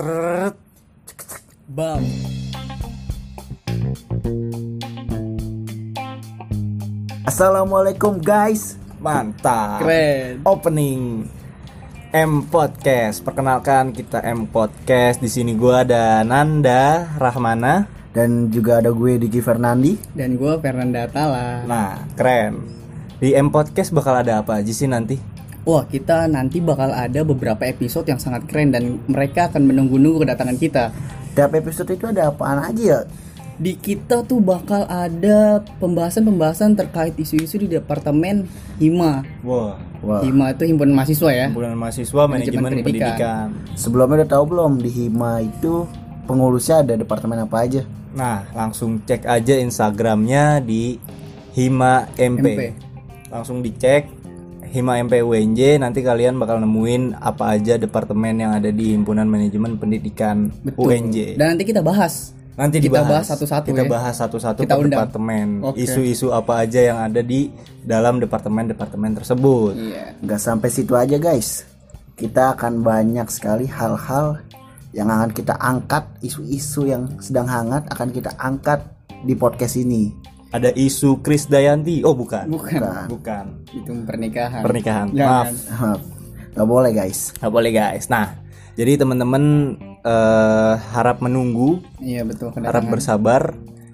Bam. Assalamualaikum guys. Mantap. Keren. Opening M Podcast. Perkenalkan kita M Podcast. Di sini gua ada Nanda Rahmana. dan juga ada gue Diki Fernandi. Dan gue Fernanda Tala. Nah, keren. Di M Podcast bakal ada apa aja sih nanti? Wah, kita nanti bakal ada beberapa episode yang sangat keren dan mereka akan menunggu-nunggu kedatangan kita. Tiap episode itu ada apaan aja ya? Di kita tuh bakal ada pembahasan-pembahasan terkait isu-isu di departemen HIMA. Wah, Wah. HIMA itu himpunan mahasiswa ya. himpunan mahasiswa manajemen, Manajemen pendidikan. Sebelumnya udah tahu belum di Hima itu pengurusnya ada departemen apa aja? Nah, langsung cek aja Instagramnya di Hima MP. MP. Langsung dicek Hima MP UNJ nanti kalian bakal nemuin apa aja departemen yang ada di Himpunan Manajemen Pendidikan UNJ. Dan nanti kita bahas. Nanti kita dibahas bahas satu-satu Kita ya. bahas satu-satu Kita per undang. departemen. Oke. Isu-isu apa aja yang ada di dalam departemen-departemen tersebut. Iya. Nggak sampai situ aja guys. Kita akan banyak sekali hal-hal yang akan kita angkat, isu-isu yang sedang hangat akan kita angkat di podcast ini. Ada isu Kris Dayanti. Oh, bukan. Bukan. Bukan. Itu pernikahan. Pernikahan. Jangan. Maaf. nggak boleh guys. Nggak boleh guys. Nah, jadi teman-teman eh, harap menunggu, Iya betul harap kedatangan. bersabar.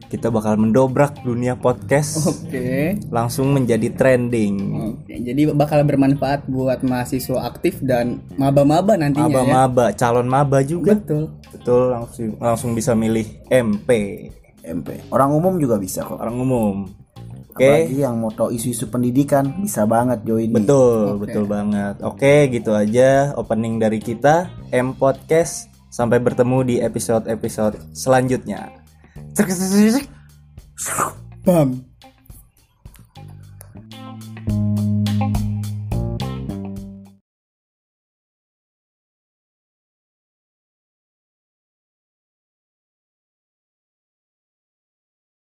Kita bakal mendobrak dunia podcast, Oke. langsung menjadi trending. Oke, jadi bakal bermanfaat buat mahasiswa aktif dan maba-maba nantinya ya. Maba-maba, calon maba juga. Betul. Betul, langsung langsung bisa milih MP, MP. Orang umum juga bisa kok. orang umum. Oke. Apalagi yang mau tahu isu-isu pendidikan bisa banget join. Betul, Oke. betul banget. Oke, gitu aja opening dari kita M Podcast. Sampai bertemu di episode-episode selanjutnya. Bam.